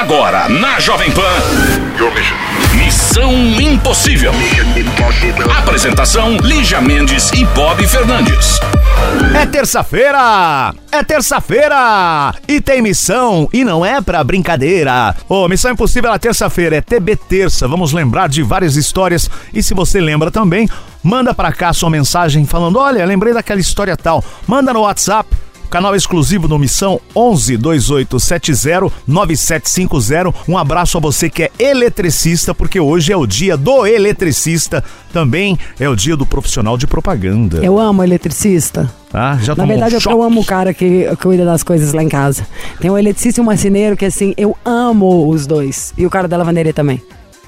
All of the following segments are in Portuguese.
Agora, na Jovem Pan. Missão Impossível. Apresentação: Lígia Mendes e Bob Fernandes. É terça-feira! É terça-feira! E tem missão, e não é pra brincadeira. Ô, Missão Impossível é terça-feira, é TB Terça. Vamos lembrar de várias histórias. E se você lembra também, manda pra cá sua mensagem falando: olha, lembrei daquela história tal. Manda no WhatsApp. Canal exclusivo do Missão 11 2870 9750. Um abraço a você que é eletricista, porque hoje é o dia do eletricista. Também é o dia do profissional de propaganda. Eu amo eletricista. Já Na verdade, um eu, eu amo o cara que cuida das coisas lá em casa. Tem um eletricista e um marceneiro que, assim, eu amo os dois. E o cara da lavanderia também.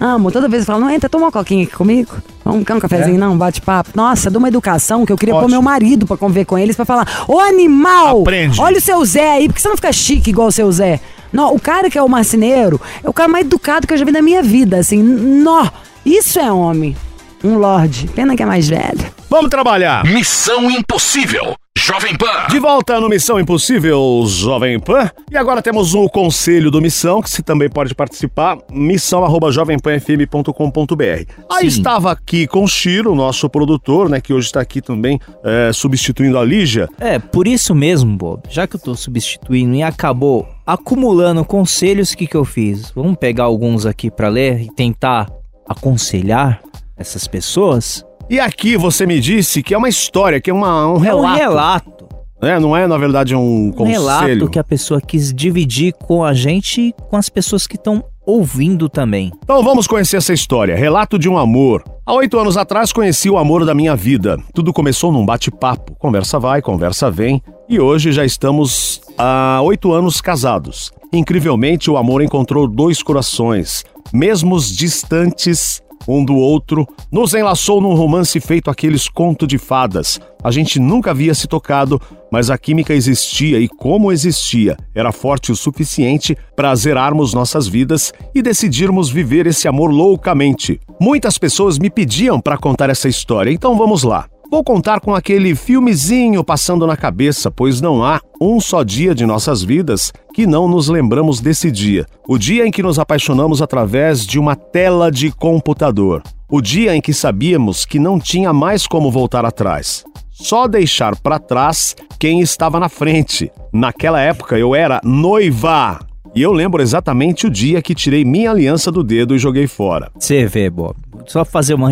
Amo. Toda vez eu falo, não, entra, toma uma coquinha aqui comigo. Vamos quer um cafezinho, não? Bate-papo. Nossa, de uma educação que eu queria pôr Ótimo. meu marido pra conviver com eles, pra falar, ô animal! Aprende. Olha o seu Zé aí, por que você não fica chique igual o seu Zé? Não, o cara que é o marceneiro é o cara mais educado que eu já vi na minha vida, assim. Nó, isso é homem. Um lorde. Pena que é mais velho. Vamos trabalhar! Missão Impossível. Jovem Pan. De volta no Missão Impossível Jovem Pan. E agora temos o conselho do Missão, que você também pode participar, missão@jovempanfm.com.br. Aí estava aqui com o Chiro, nosso produtor, né, que hoje está aqui também é, substituindo a Lígia. É, por isso mesmo, Bob, já que eu tô substituindo e acabou acumulando conselhos, o que que eu fiz? Vamos pegar alguns aqui pra ler e tentar aconselhar essas pessoas? E aqui você me disse que é uma história, que é uma, um É relato. um relato. né? Não é, na verdade, um Um conselho. relato que a pessoa quis dividir com a gente e com as pessoas que estão ouvindo também. Então vamos conhecer essa história. Relato de um amor. Há oito anos atrás conheci o amor da minha vida. Tudo começou num bate-papo. Conversa vai, conversa vem. E hoje já estamos há oito anos casados. Incrivelmente, o amor encontrou dois corações, mesmos distantes um do outro, nos enlaçou num romance feito aqueles conto de fadas. A gente nunca havia se tocado, mas a química existia e como existia, era forte o suficiente para zerarmos nossas vidas e decidirmos viver esse amor loucamente. Muitas pessoas me pediam para contar essa história, então vamos lá. Vou contar com aquele filmezinho passando na cabeça, pois não há um só dia de nossas vidas que não nos lembramos desse dia. O dia em que nos apaixonamos através de uma tela de computador. O dia em que sabíamos que não tinha mais como voltar atrás. Só deixar para trás quem estava na frente. Naquela época eu era noiva. E eu lembro exatamente o dia que tirei minha aliança do dedo e joguei fora. Você vê, Bob. Só fazer uma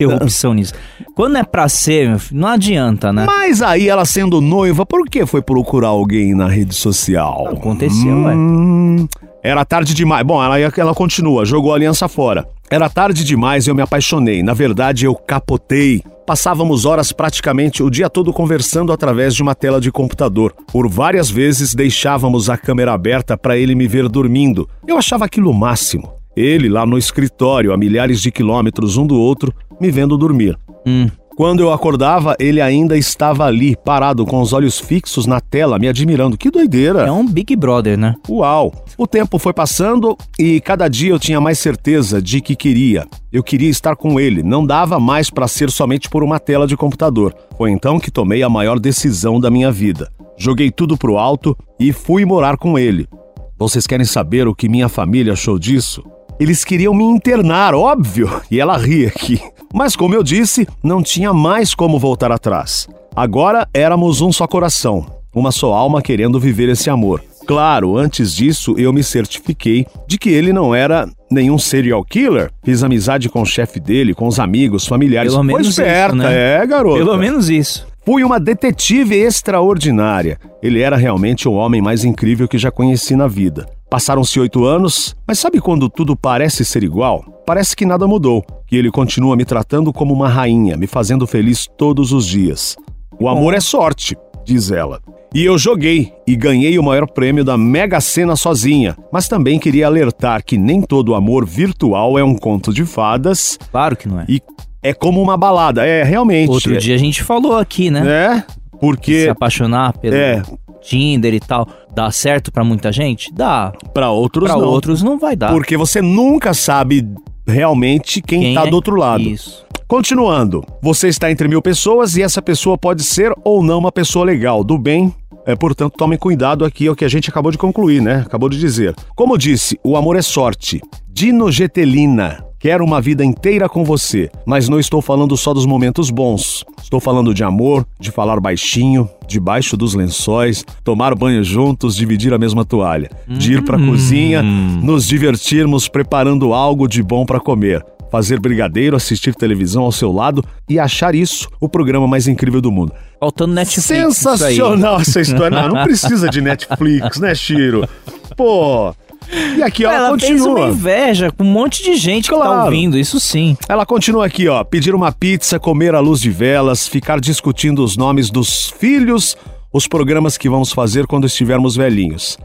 interrupção nisso. Quando é pra ser, não adianta, né? Mas aí ela sendo noiva, por que foi procurar alguém na rede social? Aconteceu, Hum, Era tarde demais. Bom, ela, ela continua, jogou a aliança fora. Era tarde demais e eu me apaixonei. Na verdade, eu capotei. Passávamos horas praticamente o dia todo conversando através de uma tela de computador. Por várias vezes deixávamos a câmera aberta para ele me ver dormindo. Eu achava aquilo o máximo. Ele lá no escritório, a milhares de quilômetros um do outro, me vendo dormir. Hum. Quando eu acordava, ele ainda estava ali, parado, com os olhos fixos na tela, me admirando. Que doideira! É um Big Brother, né? Uau! O tempo foi passando e cada dia eu tinha mais certeza de que queria. Eu queria estar com ele, não dava mais para ser somente por uma tela de computador. Foi então que tomei a maior decisão da minha vida. Joguei tudo pro alto e fui morar com ele. Vocês querem saber o que minha família achou disso? Eles queriam me internar, óbvio, e ela ri aqui. Mas como eu disse, não tinha mais como voltar atrás. Agora éramos um só coração, uma só alma querendo viver esse amor. Claro, antes disso eu me certifiquei de que ele não era nenhum serial killer. Fiz amizade com o chefe dele, com os amigos, familiares. Pelo menos isso, esperta, né? é, garoto. Pelo menos isso. Fui uma detetive extraordinária. Ele era realmente o homem mais incrível que já conheci na vida. Passaram-se oito anos, mas sabe quando tudo parece ser igual? Parece que nada mudou, que ele continua me tratando como uma rainha, me fazendo feliz todos os dias. O amor é sorte, diz ela. E eu joguei e ganhei o maior prêmio da Mega Sena sozinha, mas também queria alertar que nem todo amor virtual é um conto de fadas Claro que não é. e é como uma balada. É, realmente. Outro é, dia a gente falou aqui, né? né? Porque Se apaixonar pelo É. Tinder e tal, dá certo pra muita gente? Dá. para outros Pra não. outros não vai dar. Porque você nunca sabe realmente quem, Quem tá é? do outro lado. Isso. Continuando, você está entre mil pessoas e essa pessoa pode ser ou não uma pessoa legal, do bem, É, portanto, tomem cuidado aqui, é o que a gente acabou de concluir, né? Acabou de dizer. Como disse, o amor é sorte. Dinogetelina. Quero uma vida inteira com você, mas não estou falando só dos momentos bons. Estou falando de amor, de falar baixinho, debaixo dos lençóis, tomar banho juntos, dividir a mesma toalha, de ir pra cozinha, nos divertirmos preparando algo de bom para comer, fazer brigadeiro, assistir televisão ao seu lado e achar isso o programa mais incrível do mundo. Faltando Netflix. Sensacional essa história. Não, não precisa de Netflix, né, Chiro? Pô. E aqui, ó, ela, Ela fez uma continua. inveja com um monte de gente que tá Claro. ouvindo, isso sim. Ela continua aqui, ó. Pedir uma pizza, comer à luz de velas, ficar discutindo os nomes dos filhos, os programas que vamos fazer quando estivermos velhinhos.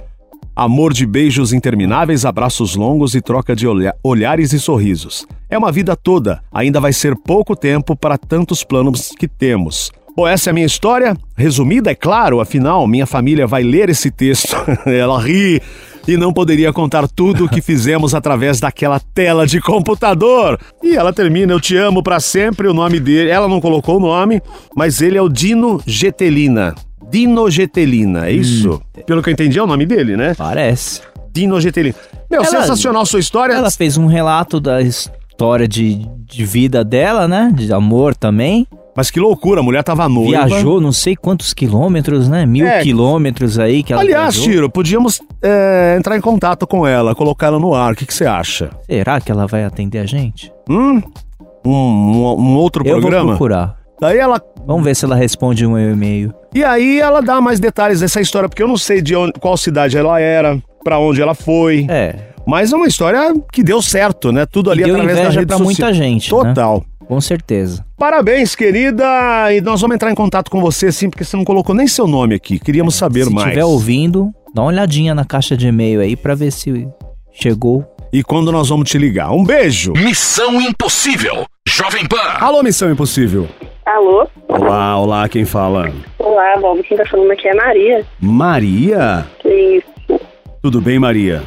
Amor de beijos intermináveis, abraços longos e troca de olha- olhares e sorrisos. É uma vida toda, ainda vai ser pouco tempo para tantos planos que temos. Bom, essa é a minha história, resumida, é claro, afinal, minha família vai ler esse texto. Ela ri e não poderia contar tudo o que fizemos através daquela tela de computador. E ela termina, eu te amo pra sempre, o nome dele, ela não colocou o nome, mas ele é o Dino Getelina. Dino Getelina, é isso? Pelo que eu entendi é o nome dele, né? Parece. Dino Getelina. Meu, Ela- sensacional sua história. Ela fez um relato da história de, de vida dela, né? De amor também. Mas que loucura, a mulher tava noiva. Viajou não sei quantos quilômetros, né? Mil É. quilômetros aí que ela Aliás, viajou. Tiro, podíamos é, entrar em contato com ela, colocar ela no ar. O que que você acha? Será que ela vai atender a gente? Hum? Um, um- um outro Eu vou programa? procurar. Daí ela. Vamos ver se ela responde meu e-mail. E aí ela dá mais detalhes dessa história, porque eu não sei de onde, qual cidade ela era, pra onde ela foi. É, Mas é uma história que deu certo, né? Tudo ali deu através da rede pra social. muita gente, né? Com certeza. Parabéns, querida! E nós vamos entrar em contato com você, sim, porque você não colocou nem seu nome aqui. Queríamos saber se mais. estiver ouvindo, dá uma olhadinha na caixa de e-mail aí pra ver se chegou. E quando nós vamos te ligar. Um beijo! Missão Impossível. Jovem Pan. Alô, Missão Impossível. Alô? Olá, olá, quem fala? Olá, Bob. Quem tá falando aqui é Maria. Maria? Que isso? Tudo bem, Maria?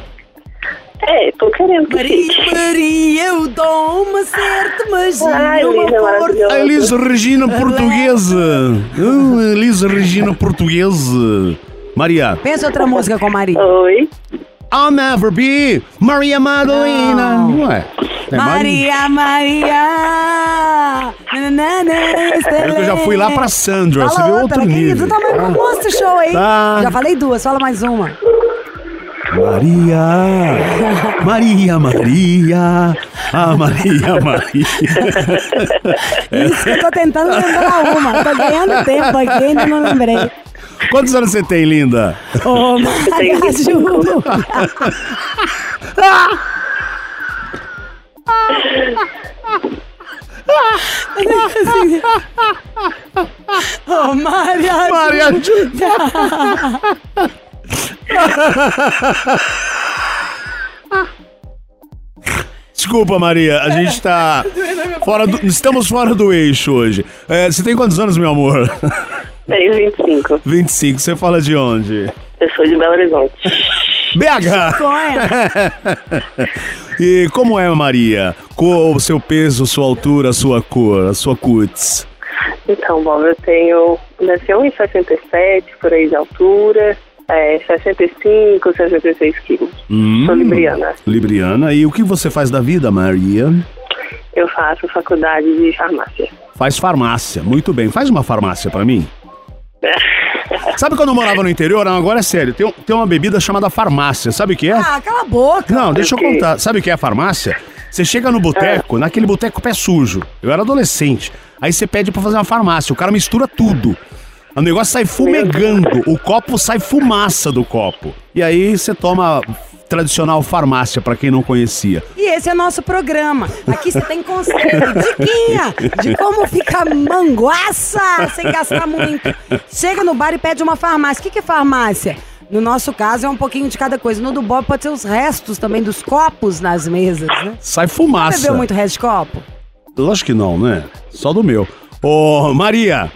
É, tô que fique. Maria, eu dou uma certa magia. Ai, uma Lisa, força. maravilhosa. A Elis Regina Portuguesa. Ah, Elis Regina Portuguesa. Maria. Pensa outra música com Maria. Oi. I'll never be Maria Madalena. Não. Ué. É Maria, Maria. Nanana, É eu já fui lá pra Sandra, você Fala viu outra, outro querido. nível. Tá mostra o show aí. Tá. Já falei duas, fala mais uma. Maria, Maria, Maria, ah, Maria, Maria. Isso que eu tô tentando lembrar uma. Tô ganhando tempo aqui, ainda não lembrei. Quantos anos você tem, linda? Ô, tenho Maria 25. Ju. Ô, Maria Ju. Maria Ju- Desculpa, Maria, a gente tá fora do, estamos fora do eixo hoje. É, você tem quantos anos, meu amor? Tenho 25. 25. Você fala de onde? Eu sou de Belo Horizonte. BH! Sonha. E como é, Maria? Qual o seu peso, sua altura, sua cor, a sua cutis? Então, Bob, eu tenho. Deve ser 1,67 por aí de altura. É, 65, 66 quilos. Hum. Sou libriana. Libriana. E o que você faz da vida, Maria? Eu faço faculdade de farmácia. Faz farmácia. Muito bem. Faz uma farmácia pra mim. Sabe quando eu morava no interior? Não, agora é sério. Tem, tem uma bebida chamada farmácia. Sabe o que é? Ah, cala a boca. Não, deixa eu contar. Sabe o que é a farmácia? Você chega no boteco, naquele boteco pé sujo. Eu era adolescente. Aí você pede pra fazer uma farmácia. O cara mistura tudo. O negócio sai fumegando. O copo sai fumaça do copo. E aí você toma tradicional farmácia, pra quem não conhecia. E esse é nosso programa. Aqui você tem conselho, diquinha de como ficar manguaça sem gastar muito. Chega no bar e pede uma farmácia. O que, que é farmácia? No nosso caso é um pouquinho de cada coisa. No do Bob pode ser os restos também dos copos nas mesas, né? Sai fumaça. Bebeu muito resto de copo? Lógico que não, né? Só do meu. Ô, Maria.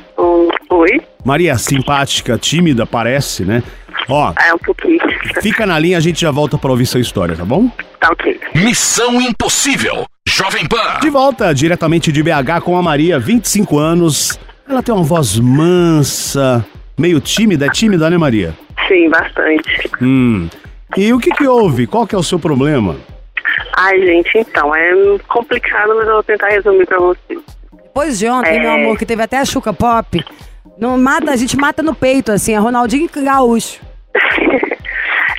Maria, simpática, tímida, parece, né? Ó, é um pouquinho. fica na linha, a gente já volta pra ouvir sua história, tá bom? Tá ok. Missão Impossível. Jovem Pan. De volta diretamente de BH com a Maria, 25 anos. Ela tem uma voz mansa, meio tímida, é tímida, né, Maria? Sim, bastante. Hum. E o que que houve? Qual que é o seu problema? Ai, gente, então, é complicado, mas eu vou tentar resumir pra vocês. Depois de ontem, É. meu amor, que teve até a Chuca Pop, não mata, a gente mata no peito, assim, é Ronaldinho Gaúcho.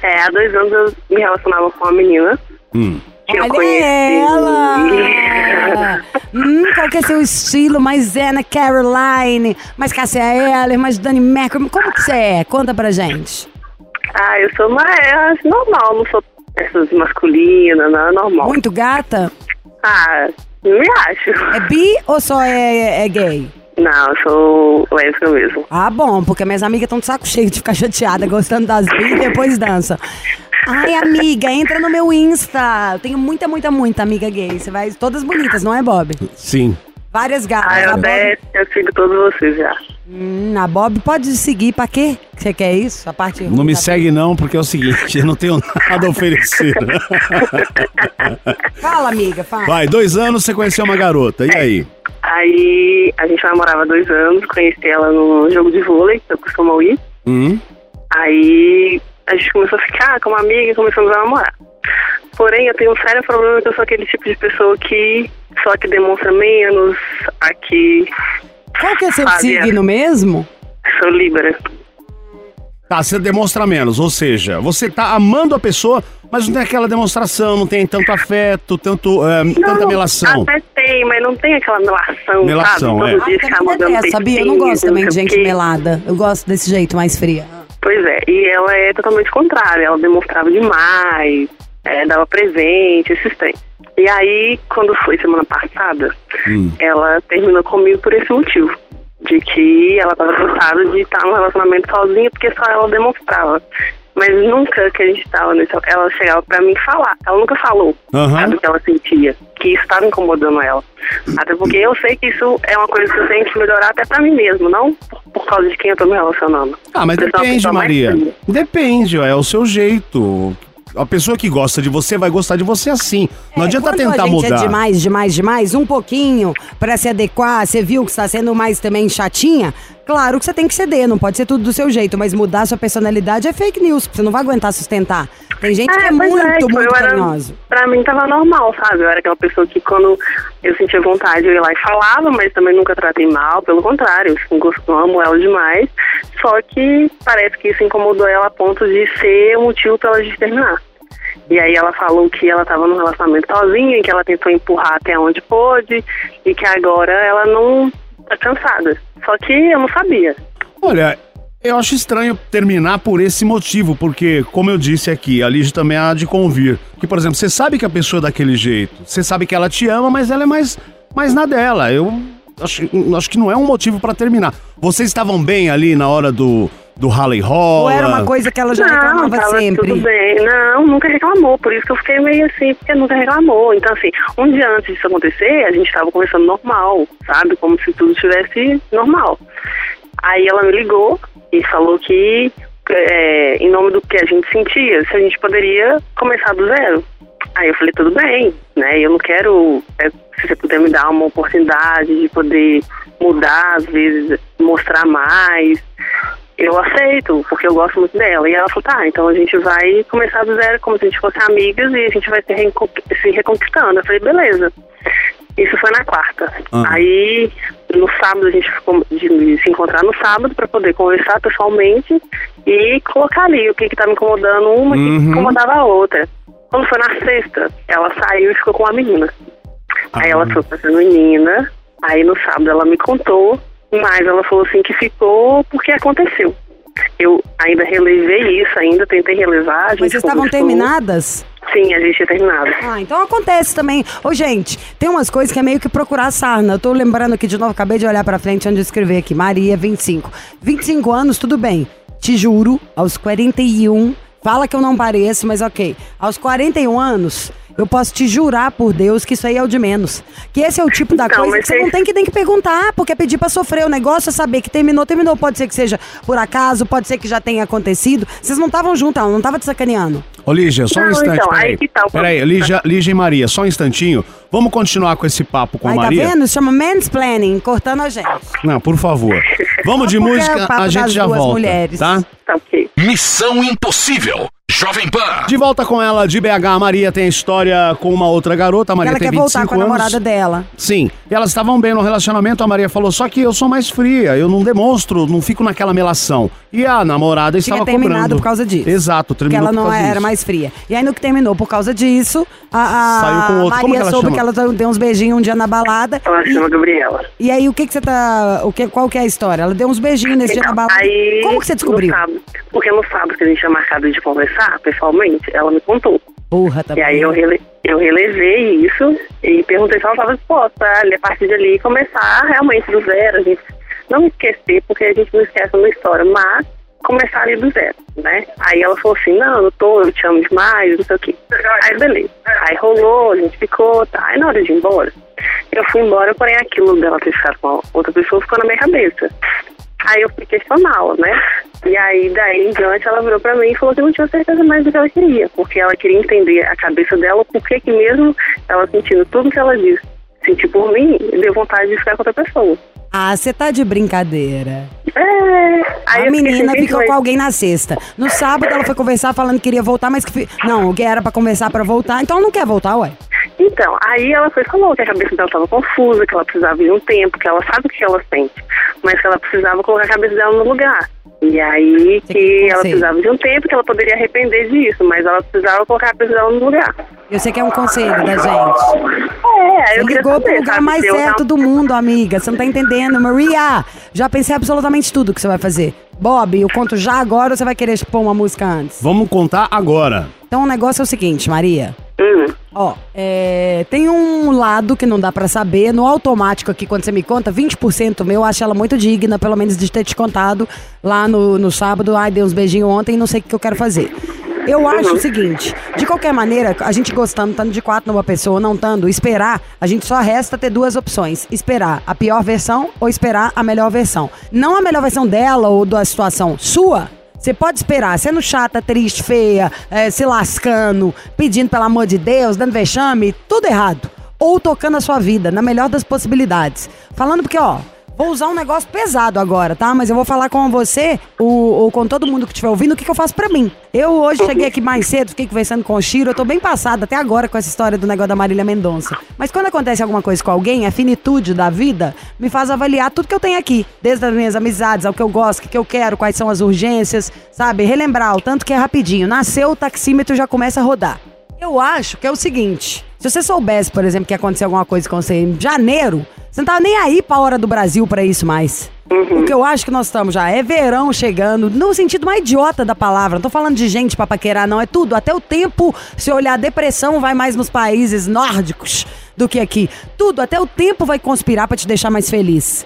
É, há dois anos eu me relacionava com uma menina Hum. que eu Olha conheci. ela! hum, qual que é seu estilo? Mais Anna Caroline, mais Cassia Eller, mais Dani Mercury. Como que você é? Conta pra gente. Ah, eu sou mais eu acho normal, não sou essas masculinas, não, é normal. Muito gata? Ah, não me acho. É bi ou só é, é gay? Não, eu sou lésbica mesmo. Ah, bom, porque minhas amigas estão de saco cheio de ficar chateada, gostando das bi e depois dança. Ai, amiga, entra no meu Insta. Eu tenho muita, muita, muita amiga gay. Você vai. Todas bonitas, não é, Bob? Sim. Várias gatas. Ah, eu a, Bob, eu sigo todos vocês já. Hum, a Bob pode seguir pra quê? Você quer isso? A parte Não me segue não, porque é o seguinte, eu não tenho nada a oferecer. Fala, amiga, fala. Vai, dois anos você conheceu uma garota, e aí? Aí a gente namorava dois anos, conheci ela no jogo de vôlei, que eu costumo ir. Hum? Aí a gente começou a ficar como amiga e começamos a namorar. Porém, eu tenho um sério problema que eu sou aquele tipo de pessoa que só que demonstra menos, a que Qual que é seu Fazia. signo mesmo? sou Libra. Tá, você demonstra menos, ou seja, você tá amando a pessoa, mas não tem aquela demonstração, não tem tanto afeto, tanto, é, tanta melação. Até tem, mas não tem aquela melação, Melação, sabe? é. Dia Ah, mandando detesta, sabia? Eu não gosto também de gente melada. Eu gosto desse jeito mais fria. Pois é, e ela é totalmente contrária, ela demonstrava demais, é, dava presente, esses tem. E aí, quando foi semana passada, Hum. ela terminou comigo por esse motivo. De que ela estava cansada de estar num relacionamento sozinha, porque só ela demonstrava. Mas nunca que a gente estava nesse. Ela chegava pra mim falar. Ela nunca falou Aham. sabe, o que ela sentia. Que isso estava incomodando ela. Até porque eu sei que isso é uma coisa que eu tenho que melhorar até pra mim mesmo, não por, causa de quem eu tô me relacionando. Ah, mas depende, Maria. Depende, é o seu jeito. A pessoa que gosta de você vai gostar de você assim. Não É, adianta tentar a gente mudar. é demais, demais, demais, um pouquinho pra se adequar, você viu que está sendo mais também chatinha, claro que você tem que ceder, não pode ser tudo do seu jeito, mas mudar sua personalidade é fake news, você não vai aguentar sustentar. Tem gente que é, pois muito, tipo, muito era- carinhoso. Pra mim tava normal, sabe? Eu era aquela pessoa que quando eu sentia vontade eu ia lá e falava, mas também nunca tratei mal, pelo contrário, eu gosto, amo ela demais. Só que parece que isso incomodou ela a ponto de ser o motivo pra ela de terminar. E aí ela falou que ela estava num relacionamento sozinha, que ela tentou empurrar até onde pôde e que agora ela não tá cansada. Só que eu não sabia. Olha, eu acho estranho terminar por esse motivo, porque, como eu disse aqui, a Lígia também há de convir. Que, por exemplo, você sabe que a pessoa é daquele jeito. Você sabe que ela te ama, mas ela é mais, mais na dela. Eu acho, acho que não é um motivo pra terminar. Vocês estavam bem ali na hora do, do rally rola? Ou era uma coisa que ela já não, reclamava tava sempre? tudo bem. Não, nunca reclamou. Por isso que eu fiquei meio assim, porque nunca reclamou. Então, assim, um dia antes disso acontecer, a gente tava conversando normal, sabe? Como se tudo estivesse normal. Aí ela me ligou e falou que, é, em nome do que a gente sentia, se a gente poderia começar do zero. Aí eu falei, tudo bem, né? Eu não quero, é, se você puder me dar uma oportunidade de poder mudar, às vezes, mostrar mais, eu aceito, porque eu gosto muito dela. E ela falou, tá, então a gente vai começar do zero como se a gente fosse amigas e a gente vai se, se reconquistando. Eu falei, beleza. Isso foi na quarta. Aham. Aí, no sábado, a gente ficou de se encontrar no sábado para poder conversar pessoalmente e colocar ali o que que tava incomodando uma e o que Uhum. incomodava a outra. Quando foi na sexta, ela saiu e ficou com uma menina. Aí ela foi com essa menina, aí no sábado ela me contou, mas ela falou assim que ficou porque aconteceu. Eu ainda relevei isso, ainda tentei relevar. A gente Mas vocês estavam terminadas? Sim, a gente tinha terminado. Ah, então acontece também. Ô, gente, tem umas coisas que é meio que procurar sarna. Eu tô lembrando aqui de novo, acabei de olhar pra frente onde eu escrevi aqui. Maria, 25. 25 anos, tudo bem. Te juro, aos 41. Fala que eu não pareço, mas ok. Aos 41 anos, eu posso te jurar por Deus que isso aí é o de menos. Que esse é o tipo da Então, coisa que você não tem que, tem que perguntar, porque é pedir pra sofrer. O negócio é saber que terminou, terminou. Pode ser que seja por acaso, pode ser que já tenha acontecido. Vocês não estavam juntos, ela não tava te sacaneando. Ô, Lígia, só um Não, instante, então, peraí. aí que tá o Peraí. Lígia, Lígia e Maria, só um instantinho. Vamos continuar com esse papo com a Aí tá Maria? vendo? Chama mansplaining, cortando a gente. Não, por favor. Vamos de é música, papo a gente das já duas volta, mulheres. tá? Tá ok. Missão Impossível. Jovem Pan. De volta com ela, de BH, a Maria tem a história com uma outra garota. A Maria ela tem quer 25 voltar com a anos. namorada dela. Sim, e elas estavam bem no relacionamento, a Maria falou, só que eu sou mais fria, eu não demonstro, não fico naquela melação. E a namorada Tinha estava terminado cobrando. por causa disso. Exato, Porque terminou ela não por causa era disso. mais fria. E aí no que terminou por causa disso, a, a Saiu com outro. Como Maria que ela soube chama? que ela deu uns beijinhos um dia na balada. Ela chama Gabriela. E aí o que que você tá. O que, qual que é a história? Ela deu uns beijinhos nesse dia na Então, balada. aí, Como que você descobriu? No sábado, porque no sábado que a gente tinha marcado de conversar pessoalmente, ela me contou. Porra, tá E aí eu, rele, eu relevei isso e perguntei se ela estava disposta a, partir de ali começar realmente do zero, a gente não esquecer, porque a gente não esquece uma história, mas começar ali do zero, né? Aí ela falou assim, não, eu tô, eu te amo demais, não sei o quê. Aí beleza. Aí rolou, a gente ficou, tá. Aí na hora de ir embora, eu fui embora, porém aquilo dela ter ficado com outra pessoa ficou na minha cabeça. Aí eu fui questioná-la, né? E aí, daí em diante, ela virou pra mim e falou que não tinha certeza mais do que ela queria. Porque ela queria entender a cabeça dela, por que que mesmo ela sentindo tudo que ela disse, sentir por mim, deu vontade de ficar com outra pessoa. Ah, você tá de brincadeira. É... Aí a fiquei menina ficou com alguém na sexta. No sábado ela foi conversar falando que queria voltar, mas que. Não, o que era pra conversar pra voltar, então ela não quer voltar, ué. Então, aí ela foi falou que a cabeça dela estava confusa, que ela precisava de um tempo, que ela sabe o que ela sente, mas que ela precisava colocar a cabeça dela no lugar. E aí que ela precisava de um tempo, que ela poderia arrepender disso, mas ela precisava colocar a cabeça dela no lugar. Eu sei que é um conselho da gente. É, Você eu ligou pro saber, lugar sabe, mais certo não- do mundo, amiga. Você não tá entendendo. Maria, já pensei absolutamente tudo que você vai fazer. Bob, eu conto já agora ou você vai querer pôr uma música antes? Vamos contar agora. Então o negócio é o seguinte, Maria. Hum, Ó, é, tem um lado que não dá pra saber. No automático aqui, quando você me conta, 20% meu, eu acho ela muito digna, pelo menos de ter te contado lá no, no sábado. Ai, dei uns beijinhos ontem e não sei o que eu quero fazer. Eu acho o seguinte, de qualquer maneira, a gente gostando, estando de quatro numa pessoa, não estando, esperar, a gente só resta ter duas opções. Esperar a pior versão ou esperar a melhor versão. Não a melhor versão dela ou da situação sua, você pode esperar, sendo chata, triste, feia, eh, se lascando, pedindo pelo amor de Deus, dando vexame, tudo errado. Ou tocando a sua vida, na melhor das possibilidades. Falando porque, ó, vou usar um negócio pesado agora, tá? Mas eu vou falar com você, o- ou com todo mundo que estiver ouvindo, o que, que eu faço pra mim. Eu hoje cheguei aqui mais cedo, fiquei conversando com o Chiro, eu tô bem passada até agora com essa história do negócio da Marília Mendonça. Mas quando acontece alguma coisa com alguém, a finitude da vida me faz avaliar tudo que eu tenho aqui. Desde as minhas amizades, ao que eu gosto, o que eu quero, quais são as urgências, sabe? Relembrar, o tanto que é rapidinho. Nasceu, o taxímetro já começa a rodar. Eu acho que é o seguinte: se você soubesse, por exemplo, que ia acontecer alguma coisa com você em janeiro, você não tava nem aí pra hora do Brasil pra isso mais. O que eu acho que nós estamos já é verão chegando, no sentido mais idiota da palavra. Não tô falando de gente pra paquerar, não. É tudo. Até o tempo, se olhar a depressão, vai mais nos países nórdicos do que aqui. Tudo, até o tempo vai conspirar pra te deixar mais feliz.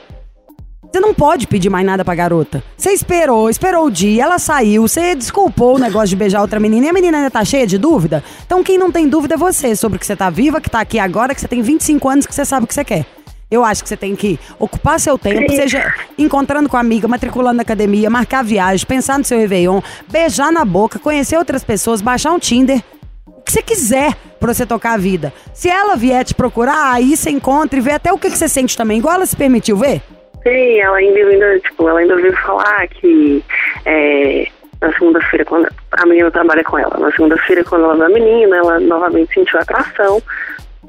Você não pode pedir mais nada pra garota. Você esperou, esperou o dia, ela saiu, você desculpou o negócio de beijar outra menina e a menina ainda tá cheia de dúvida. Então quem não tem dúvida é você sobre que você tá viva, que tá aqui agora, que você tem 25 anos, que você sabe o que você quer. Eu acho que você tem que ocupar seu tempo, seja encontrando com a amiga, matriculando na academia, marcar viagem, pensar no seu Réveillon, beijar na boca, conhecer outras pessoas, baixar um Tinder o que você quiser pra você tocar a vida. Se ela vier te procurar, aí você encontra e vê até o que, que você sente também, igual ela se permitiu ver. Sim, ela ainda, ainda, tipo, ela ainda veio falar que é, na segunda-feira, quando a menina trabalha com ela, na segunda-feira, quando ela a menina, ela novamente sentiu atração,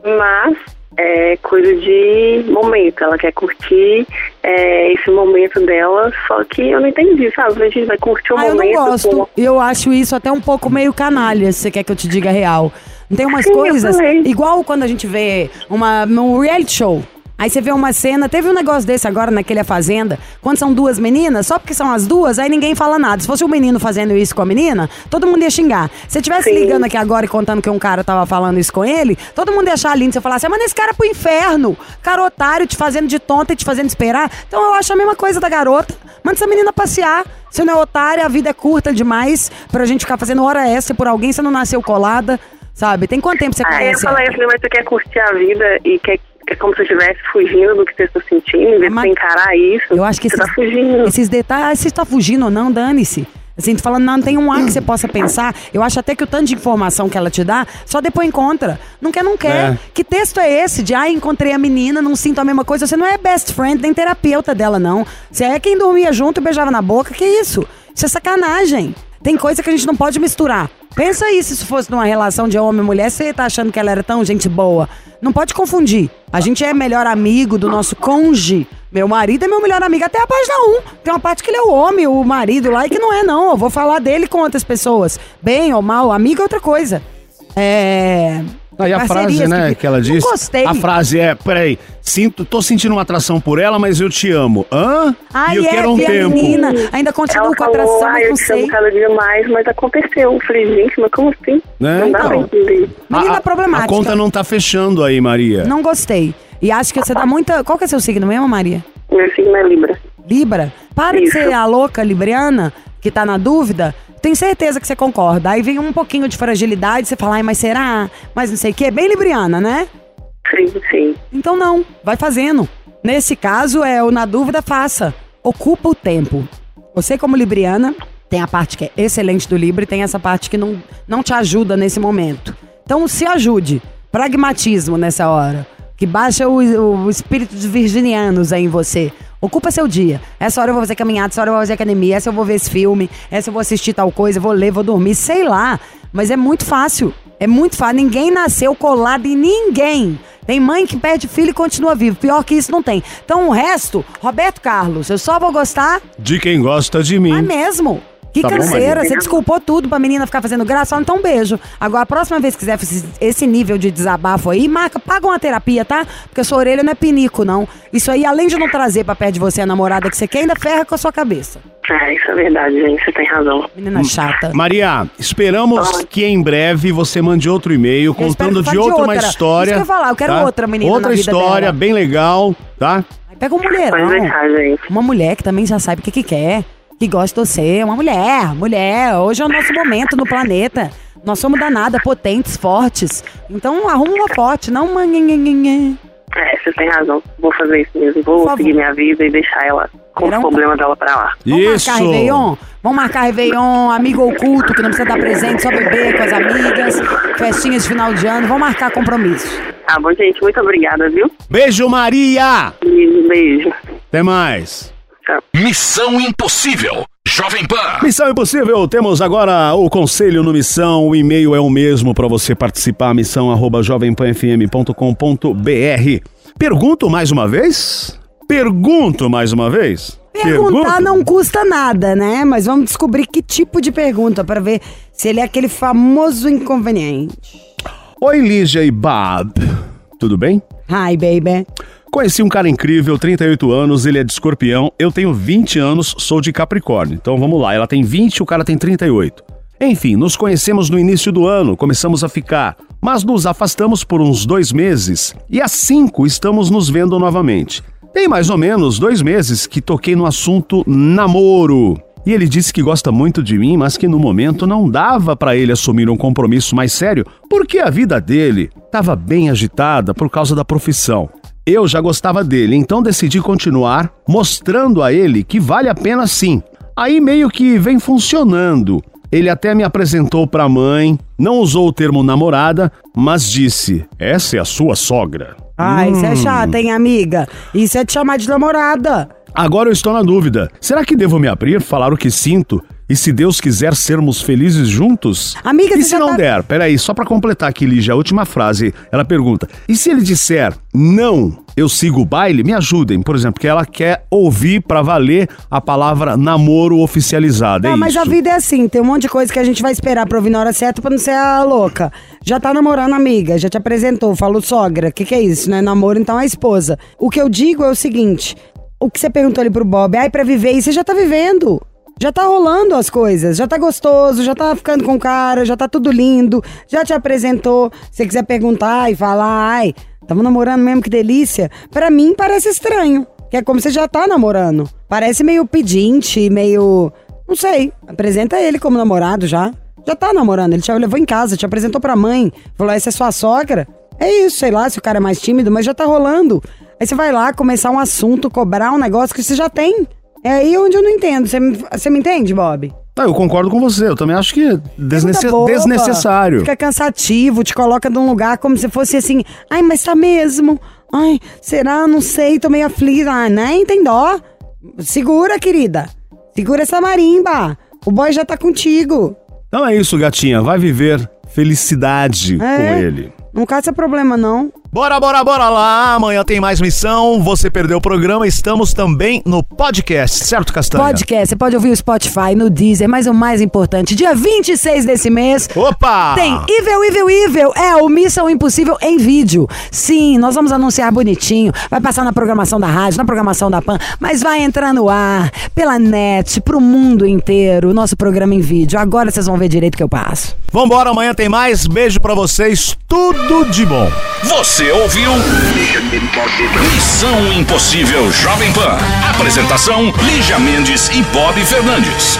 mas é coisa de momento, ela quer curtir é, esse momento dela, só que eu não entendi, sabe? A gente vai curtir o Ah, eu momento. não gosto. Eu acho isso até um pouco meio canalha, se você quer que eu te diga a real. Não tem umas Sim, eu coisas, igual quando a gente vê uma, um reality show. Aí você vê uma cena, teve um negócio desse agora naquele A Fazenda, quando são duas meninas, só porque são as duas, aí ninguém fala nada. Se fosse um menino fazendo isso com a menina, todo mundo ia xingar. Se tivesse Sim. ligando aqui agora e contando que um cara tava falando isso com ele, todo mundo ia achar lindo. Você falasse, manda esse cara pro inferno. Cara otário, te fazendo de tonta e te fazendo esperar. Então eu acho a mesma coisa da garota. Manda essa menina passear. Você não é otária, a vida é curta demais pra gente ficar fazendo hora extra por alguém, você não nasceu colada, sabe? Tem quanto tempo você Aí eu conhece? falei, eu falei, mas você quer curtir a vida e quer. É como se estivesse fugindo do que você está sentindo, em vez Mas- de encarar isso, Eu acho que você esses, tá fugindo. esses detalhes, ah, se tá fugindo ou não, dane-se. Assim, tô falando, não, tem um ar que você possa pensar. Eu acho até que o tanto de informação que ela te dá, só depois encontra. Não quer, não quer. É. Que texto é esse de, ah, encontrei a menina, não sinto a mesma coisa? Você não é best friend nem terapeuta dela, não. Você é quem dormia junto e beijava na boca. Que isso? Isso é sacanagem. Tem coisa que a gente não pode misturar. Pensa aí se isso fosse numa relação de homem e mulher, você tá achando que ela era tão gente boa. Não pode confundir. A gente é melhor amigo do nosso cônjuge. Meu marido é meu melhor amigo até a página 1. Tem uma parte que ele é o homem, o marido lá, e que não é, não. Eu vou falar dele com outras pessoas. Bem ou mal, amigo é outra coisa. É. Aí a frase, né, que ela Não diz. gostei. A frase é, peraí, sinto, tô sentindo uma atração por ela, mas eu te amo. Hã? Ai, e eu é, quero um tempo. menina. Ainda continua Ela com a atração, falou, ah, mas eu não sei. cada dia mais, mas aconteceu. Eu falei, gente, mas como assim? Né, Não dá pra então. entender. Menina a, a, problemática. a conta não tá fechando aí, Maria. Não gostei. E acho que você dá muita. Qual que é seu signo mesmo, Maria? Meu signo é Libra. Libra? Para de Isso. ser a louca libriana que tá na dúvida. Tenho certeza que você concorda. Aí vem um pouquinho de fragilidade, você fala, ai, mas será? Mas não sei o quê. Bem libriana, né? Sim, sim. Então não, vai fazendo. Nesse caso, é o na dúvida, faça. Ocupa o tempo. Você, como libriana, tem a parte que é excelente do Libra e tem essa parte que não, não te ajuda nesse momento. Então se ajude. Pragmatismo nessa hora. Que baixa o, o espírito dos virginianos aí em você. Ocupa seu dia. Essa hora eu vou fazer caminhada, essa hora eu vou fazer academia, essa eu vou ver esse filme, essa eu vou assistir tal coisa, vou ler, vou dormir, sei lá. Mas é muito fácil. É muito fácil. Ninguém nasceu colado em ninguém. Tem mãe que perde filho e continua vivo. Pior que isso não tem. Então o resto, Roberto Carlos, eu só vou gostar, De quem gosta de mim. mas mesmo. Que Tá canseira, você desculpou tudo pra menina ficar fazendo graça, então um beijo. Agora, a próxima vez que quiser esse- esse nível de desabafo aí, marca, paga uma terapia, tá? Porque sua orelha não é pinico, não. Isso aí, além de não trazer pra perto de você a namorada que você quer, ainda ferra com a sua cabeça. É, isso é verdade, gente. Você tem razão. Menina chata. Maria, esperamos que em breve você mande outro e-mail contando de de outra uma outra. história. Isso que eu ia falar, eu quero tá? outra menina Outra na vida história dela. bem legal, tá? Aí pega um Pode mulherão. deixar, gente. Uma mulher que também já sabe o que, que quer, que gosta de você. Uma mulher, mulher. Hoje é o nosso momento no planeta. Nós somos danadas, potentes, fortes. Então arruma uma forte, não uma. É, você tem razão. Vou fazer isso mesmo. Vou Por favor. seguir minha vida e deixar ela com Verão os problemas dela pra lá. Vamos Isso. marcar Réveillon? Vamos marcar Réveillon, amigo oculto, que não precisa dar presente, só beber com as amigas, festinhas de final de ano. Vamos marcar compromisso. Tá bom, gente. Muito obrigada, viu? Beijo, Maria! Beijo, beijo. Até mais. Missão Impossível. Jovem Pan. Missão Impossível, temos agora o conselho no Missão. O e-mail é o mesmo para você participar, missão arroba jovempanfm.com.br. Pergunto mais uma vez? Pergunto mais uma vez? Perguntar Pergunto? não custa nada, né? Mas vamos descobrir que tipo de pergunta para ver se ele é aquele famoso inconveniente. Oi, Lígia e Bob. Tudo bem? Hi, baby. Conheci um cara incrível, 38 anos, ele é de escorpião, eu tenho 20 anos, sou de Capricórnio. Então vamos lá, ela tem 20 o cara tem 38. Enfim, nos conhecemos no início do ano, começamos a ficar, mas nos afastamos por uns dois meses e há cinco estamos nos vendo novamente. Tem mais ou menos dois meses que toquei no assunto namoro. E ele disse que gosta muito de mim, mas que no momento não dava pra ele assumir um compromisso mais sério, porque a vida dele estava bem agitada por causa da profissão. Eu já gostava dele, então decidi continuar mostrando a ele que vale a pena sim. Aí meio que vem funcionando. Ele até me apresentou pra mãe, não usou o termo namorada, mas disse: "Essa é a sua sogra". Ai, isso é chata, hein, amiga? Isso é te chamar de namorada. Agora eu estou na dúvida. Será que devo me abrir, falar o que sinto? E se Deus quiser sermos felizes juntos? Amiga, e se não tá- der? Peraí, só pra completar aqui, Lígia, a última frase. Ela pergunta: e se ele disser não, eu sigo o baile? Me ajudem, por exemplo, porque ela quer ouvir pra valer a palavra namoro oficializada. é Ah, mas isso. a vida é assim, tem um monte de coisa que a gente vai esperar pra ouvir na hora certa pra não ser a louca. Já tá namorando amiga, já te apresentou, falou sogra. O que, que é isso? Não é namoro, então é esposa. O que eu digo é o seguinte: o que você perguntou ali pro Bob, ai, pra viver, e você já tá vivendo. Já tá rolando as coisas, já tá gostoso, já tá ficando com cara, já tá tudo lindo, já te apresentou. Se quiser perguntar e falar, ai, tamo namorando mesmo, que delícia. Pra mim parece estranho, que é como você já tá namorando. Parece meio pedinte, meio. Não sei. Apresenta ele como namorado já. Já tá namorando, ele te levou em casa, te apresentou pra mãe, falou: essa é sua sogra. É isso, sei lá, se o cara é mais tímido, mas já tá rolando. Aí você vai lá começar um assunto, cobrar um negócio que você já tem. É aí onde eu não entendo. Você me, você me entende, Bob? Tá, eu concordo com você. Eu também acho que é desnece- boba. desnecessário. Fica cansativo, te coloca num lugar como se fosse assim, ai, mas tá mesmo. Ai, será? Não sei, tô meio aflita. Ah, nem tem dó. Segura, querida. Segura essa marimba. O boy já tá contigo. Então é isso, gatinha. Vai viver felicidade É. com ele. Não caça problema, não. Bora, bora, bora lá. Amanhã tem mais missão. Você perdeu o programa. Estamos também no podcast, certo, Castanha? Podcast, você pode ouvir o Spotify, no Deezer, mas o mais importante, dia 26 desse mês, Opa! Tem Evil, Evil, Evil. É o Missão Impossível em vídeo. Sim, nós vamos anunciar bonitinho. Vai passar na programação da rádio, na programação da PAN, mas vai entrar no ar, pela net, pro mundo inteiro, o nosso programa em vídeo. Agora vocês vão ver direito que eu passo. Vambora, amanhã tem mais. Beijo pra vocês. Tudo de bom. Você ouviu? Missão Impossível Jovem Pan. Apresentação: Lígia Mendes e Bob Fernandes.